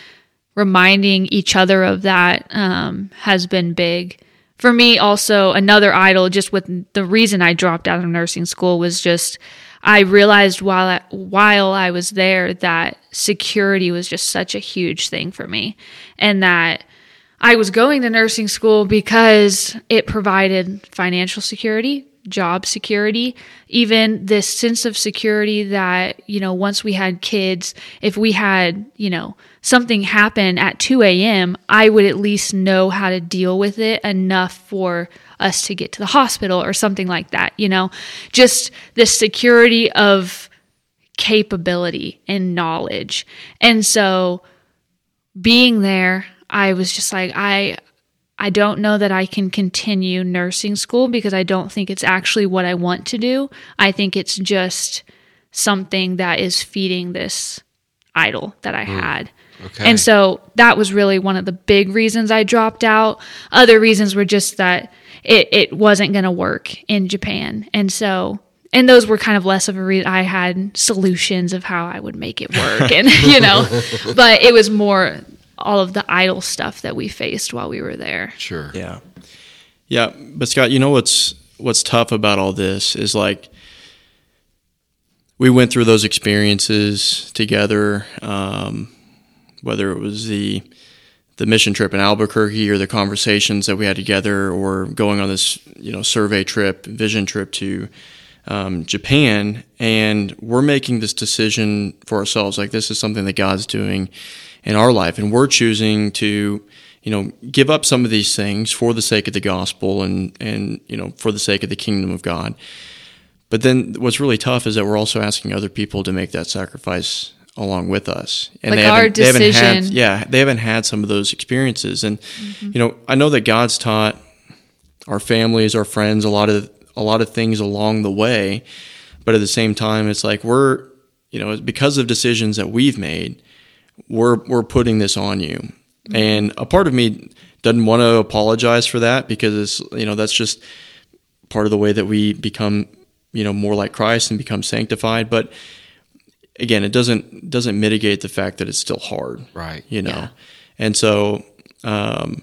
reminding each other of that um, has been big for me also another idol just with the reason i dropped out of nursing school was just i realized while I, while i was there that security was just such a huge thing for me. And that I was going to nursing school because it provided financial security, job security, even this sense of security that, you know, once we had kids, if we had, you know, something happened at 2 a.m., I would at least know how to deal with it enough for us to get to the hospital or something like that, you know, just the security of capability and knowledge. And so being there, I was just like, I I don't know that I can continue nursing school because I don't think it's actually what I want to do. I think it's just something that is feeding this idol that I hmm. had. Okay. And so that was really one of the big reasons I dropped out. Other reasons were just that it, it wasn't going to work in Japan. And so, and those were kind of less of a reason. I had solutions of how I would make it work. and, you know, but it was more all of the idol stuff that we faced while we were there. Sure. Yeah. Yeah, but Scott, you know what's what's tough about all this is like we went through those experiences together, um, whether it was the the mission trip in Albuquerque or the conversations that we had together, or going on this you know survey trip, vision trip to um, Japan, and we're making this decision for ourselves. Like this is something that God's doing in our life, and we're choosing to you know give up some of these things for the sake of the gospel and and you know for the sake of the kingdom of God. But then what's really tough is that we're also asking other people to make that sacrifice along with us. And Like they our haven't, they haven't had, yeah, they haven't had some of those experiences. And mm-hmm. you know, I know that God's taught our families, our friends, a lot of a lot of things along the way. But at the same time, it's like we're you know because of decisions that we've made, we're we're putting this on you. Mm-hmm. And a part of me doesn't want to apologize for that because it's you know that's just part of the way that we become you know more like Christ and become sanctified. But again, it doesn't doesn't mitigate the fact that it's still hard, Right. You know, Yeah. and so um,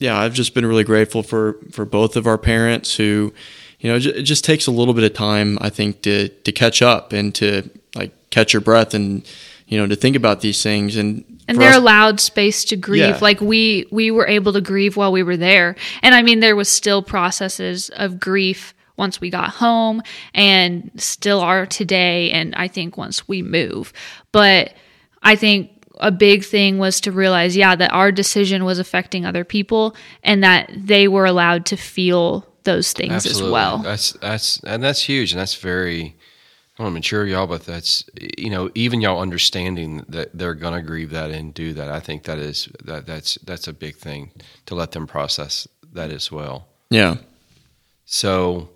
yeah, I've just been really grateful for for both of our parents who, you know, it it just takes a little bit of time, I think, to to catch up and to like catch your breath and you know to think about these things and and they're us- allowed space to grieve Yeah. like we we were able to grieve while we were there and i mean there was still processes of grief once we got home and still are today and i think once we move but i think a big thing was to realize yeah that our decision was affecting other people and that they were allowed to feel those things as well That's that's and that's huge, and that's very. I want to mature y'all, but that's you know even y'all understanding that they're gonna grieve that and do that. I think that is that that's that's a big thing to let them process that as well. yeah So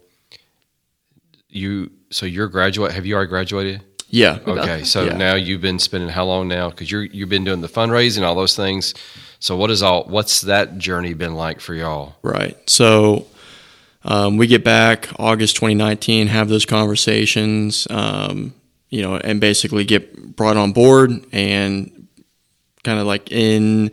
you so you're graduate. Have you already graduated? yeah Okay, so Yeah. now you've been spending how long now? Because you're you've been doing the fundraising, all those things. So what is all? What's that journey been like for y'all? Right. So um, we get back August 2019, have those conversations, um, you know, and basically get brought on board. And kind of like in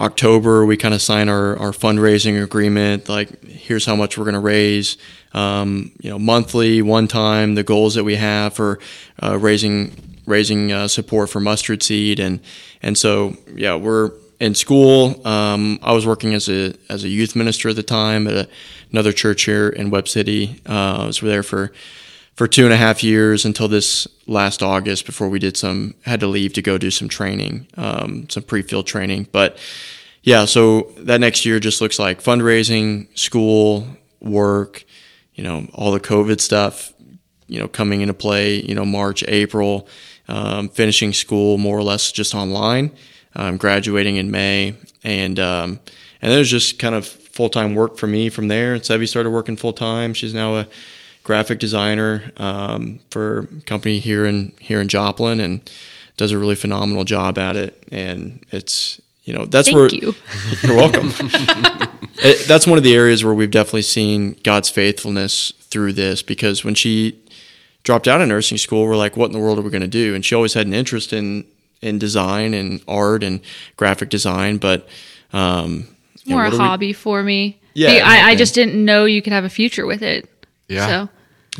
October, we kind of sign our, our fundraising agreement. Like, here's how much we're going to raise, um, you know, monthly, one time, the goals that we have for uh, raising raising uh, support for mustard seed, and and so yeah, we're in school. Um, I was working as a as a youth minister at the time at a, another church here in Webb City. Uh, I was there for for two and a half years until this last August before we did some had to leave to go do some training, um, some pre-field training. But yeah, so that next year just looks like fundraising, school, work, you know, all the COVID stuff, you know, coming into play, you know, March, April, um, finishing school more or less just online, um, graduating in May, and um, and it was just kind of full time work for me from there. And Sevi started working full time. She's now a graphic designer um, for a company here in here in Joplin, and does a really phenomenal job at it. And it's you know that's Thank where you. you're welcome. It- that's one of the areas where we've definitely seen God's faithfulness through this because when she dropped out of nursing school, we're like, what in the world are we going to do? And she always had an interest in in design and art and graphic design, but um, you know, More a are we- hobby for me. Yeah, Be- I, I just didn't know you could have a future with it. Yeah. So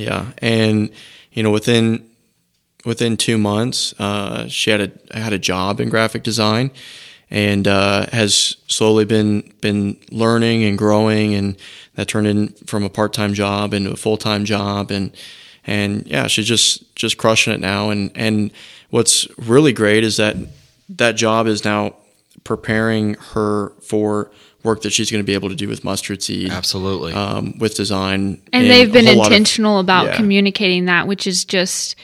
Yeah, and you know within within two months, uh, she had a had a job in graphic design, and uh, has slowly been been learning and growing, and that turned in from a part time job into a full time job, and and yeah, she's just just crushing it now, and and what's really great is that that job is now preparing her for work that she's going to be able to do with mustard seed Absolutely. um, with design and in they've been whole lot of- intentional about yeah. communicating that, which is just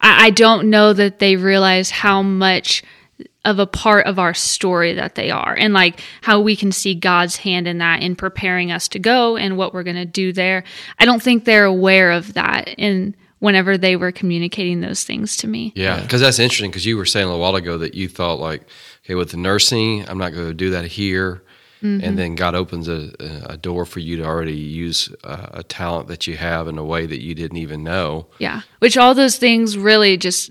I, I don't know that they realize how much of a part of our story that they are and like how we can see God's hand in that in preparing us to go and what we're going to do there. I don't think they're aware of that in whenever they were communicating those things to me. Yeah, because that's interesting. Because you were saying a little while ago that you thought like, okay, with the nursing, I'm not going to do that here, and mm-hmm. then God opens a, a door for you to already use a, a talent that you have in a way that you didn't even know. Yeah. Which all those things really just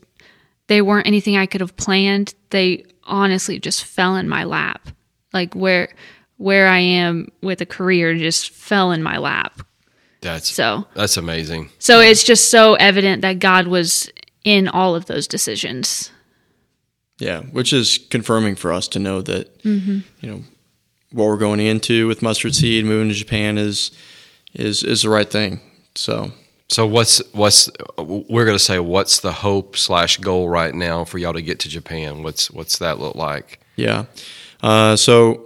they weren't anything I could have planned. They honestly just fell in my lap. Like where where I am with a career just fell in my lap. That's So that's amazing. so it's just so evident that God was in all of those decisions. Yeah, which is confirming for us to know that mm-hmm. you know what we're going into with mustard seed, moving to Japan is is is the right thing. So So what's what's we're going to say what's the hope slash goal right now for y'all to get to Japan? What's what's that look like? yeah, uh, so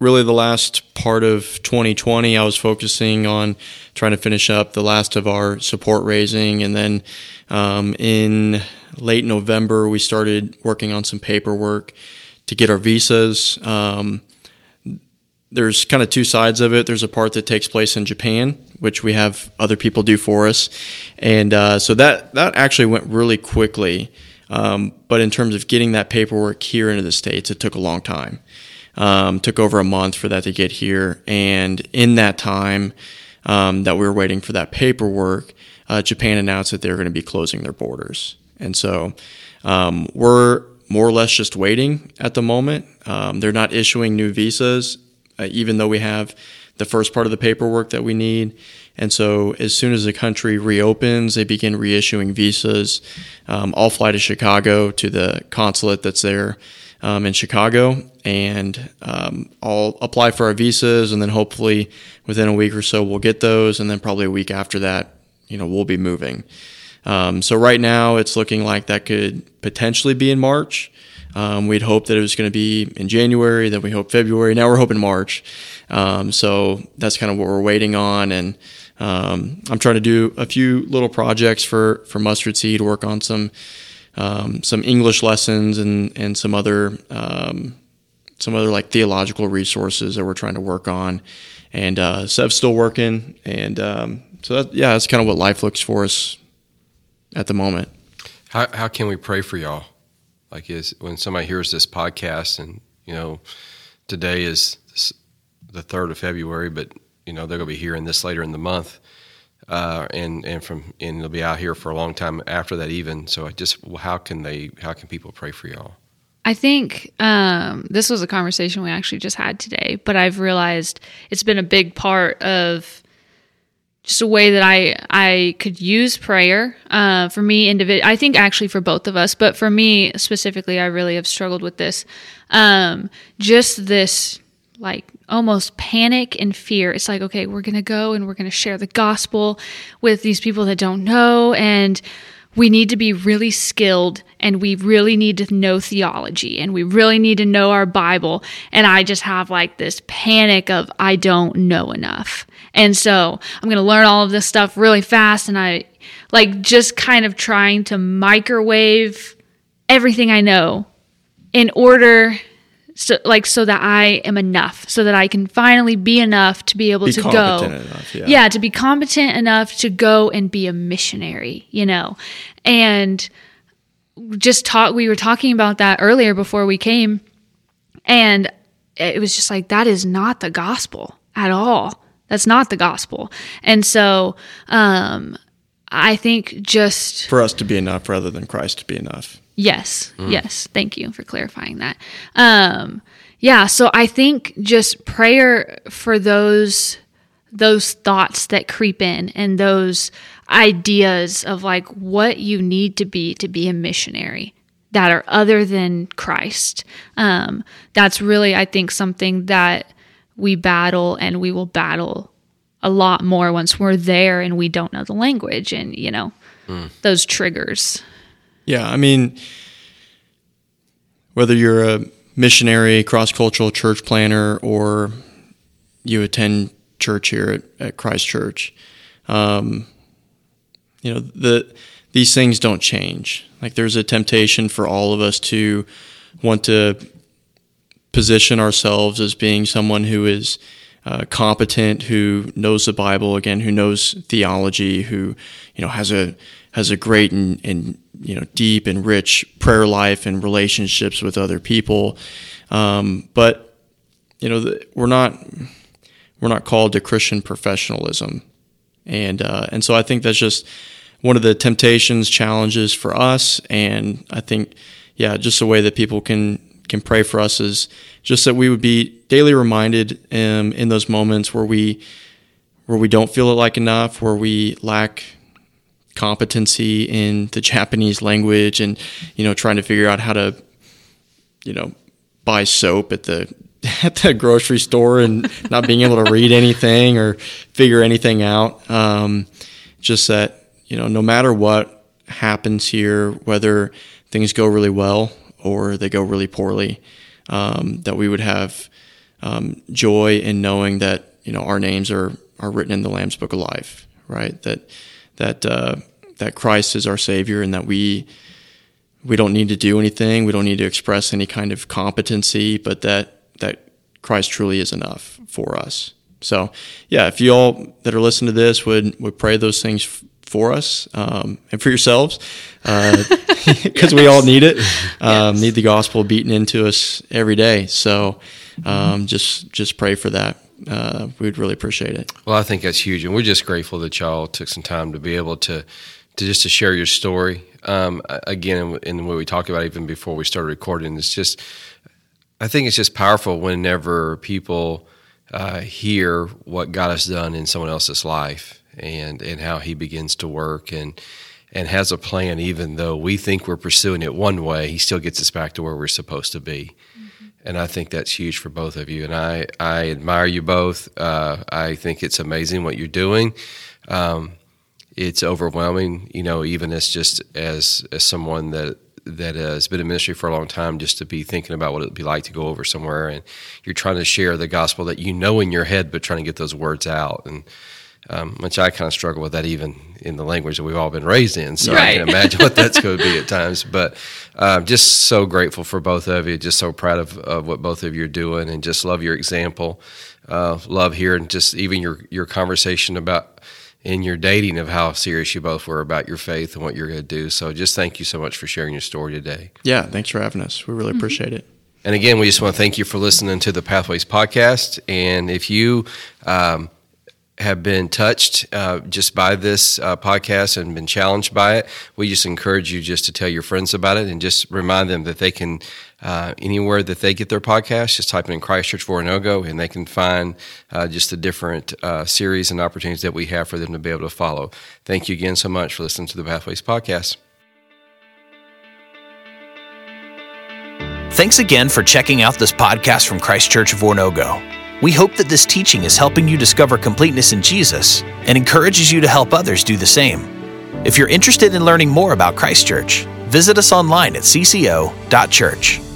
really the last part of 2020, I was focusing on trying to finish up the last of our support raising, and then um, in late November we started working on some paperwork to get our visas. Um, there's kind of two sides of it. There's a part that takes place in Japan, which we have other people do for us, and uh, so that that actually went really quickly. Um, but in terms of getting that paperwork here into the states, it took a long time. Um, took over a month for that to get here, and in that time um, that we were waiting for that paperwork, uh, Japan announced that they're going to be closing their borders, and so um, we're more or less just waiting at the moment. Um, they're not issuing new visas, uh, even though we have the first part of the paperwork that we need. And so, as soon as the country reopens, they begin reissuing visas. Um, I'll fly to Chicago to the consulate that's there um, in Chicago, and um, I'll apply for our visas, and then hopefully within a week or so we'll get those, and then probably a week after that, you know, we'll be moving. Um, so right now, it's looking like that could potentially be in March. Um, we'd hoped that it was going to be in January, then we hope February. Now we're hoping March. Um, so that's kind of what we're waiting on, and um, I'm trying to do a few little projects for for mustard seed, work on some um, some English lessons and and some other um, some other like theological resources that we're trying to work on. And uh, Sev's still working, and um, so that, yeah, that's kind of what life looks for us at the moment. How how can we pray for y'all? Like is when somebody hears this podcast and you know today is the third of February, but you know they're going to be hearing this later in the month, uh, and and from and they'll be out here for a long time after that even. So I just how can they how can people pray for y'all? I think um, this was a conversation we actually just had today, but I've realized it's been a big part of just a way that I I could use prayer uh, for me individ. I think actually for both of us, but for me specifically, I really have struggled with this. Um, just this like almost panic and fear. It's like, okay, we're to go and we're to share the gospel with these people that don't know. And we need to be really skilled and we really need to know theology and we really need to know our Bible. And I just have like this panic of, I don't know enough. And so I'm going to learn all of this stuff really fast. And I like just kind of trying to microwave everything I know in order so like so that I am enough, so that I can finally be enough to be able Be to go. enough, yeah. to be competent enough to go and be a missionary, you know. And just talk we were talking about that earlier before we came and it was just like that is not the gospel at all. That's not the gospel. And so um I think just For us to be enough rather than Christ to be enough. Yes. Yes. Thank you for clarifying that. Um, yeah. So I think just prayer for those those thoughts that creep in and those ideas of like what you need to be to be a missionary that are other than Christ. Um, that's really, I think, something that we battle and we will battle a lot more once we're there and we don't know the language and, you know, those triggers. Yeah, I mean, whether you're a missionary, cross cultural church planter, or you attend church here at, at Christ Church, um, you know the these things don't change. Like there's a temptation for all of us to want to position ourselves as being someone who is uh, competent, who knows the Bible again, who knows theology, who you know has a has a great and, and you know deep and rich prayer life and relationships with other people. Um, but you know the, we're not we're not called to Christian professionalism, and uh, and so I think that's just one of the temptations, challenges for us, and I think yeah, just a way that people can can pray for us is just that we would be daily reminded um, in those moments where we where we don't feel it like enough, where we lack competency in the Japanese language, and you know, trying to figure out how to you know buy soap at the at the grocery store and not being able to read anything or figure anything out. Um, just that you know, no matter what happens here, whether things go really well or they go really poorly, um, that we would have um, joy in knowing that you know our names are are written in the Lamb's Book of Life, right? That that uh, that Christ is our Savior, and that we we don't need to do anything. We don't need to express any kind of competency, but that that Christ truly is enough for us. So, yeah, if you all that are listening to this would would pray those things f- for us um, and for yourselves, because we all need it. Um, Need the gospel beaten into us every day. So, um, just just pray for that. Uh, we'd really appreciate it. Well, I think that's huge, and we're just grateful that y'all took some time to be able to, to just to share your story. Um, again, in what we talked about even before we started recording, it's just, I think it's just powerful whenever people uh, hear what God has done in someone else's life and and how He begins to work and and has a plan, even though we think we're pursuing it one way, He still gets us back to where we're supposed to be and I think that's huge for both of you. And I, I admire you both. Uh, I think it's amazing what you're doing. Um, it's overwhelming, you know, even as just as as someone that that has been in ministry for a long time, just to be thinking about what it'd be like to go over somewhere and you're trying to share the gospel that you know in your head, but trying to get those words out and. Um, which I kind of struggle with that even in the language that we've all been raised in. So I Right. can imagine what that's going to be at times. But um, just so grateful for both of you. Just so proud of, of what both of you are doing, and just love your example. Uh, love hearing just even your your conversation about in your dating of how serious you both were about your faith and what you're going to do. So just thank you so much for sharing your story today. Yeah, thanks for having us. We really appreciate it. And again, we just want to thank you for listening to the Pathways podcast. And if you um, have been touched uh, just by this uh, podcast and been challenged by it, we just encourage you just to tell your friends about it and just remind them that they can, uh, anywhere that they get their podcast, just type in Christchurch of Oronogo and they can find uh, just the different uh, series and opportunities that we have for them to be able to follow. Thank you again so much for listening to the Pathways podcast. Thanks again for checking out this podcast from Christ Church of Oronogo. We hope that this teaching is helping you discover completeness in Jesus and encourages you to help others do the same. If you're interested in learning more about Christ Church, visit us online at cco.church.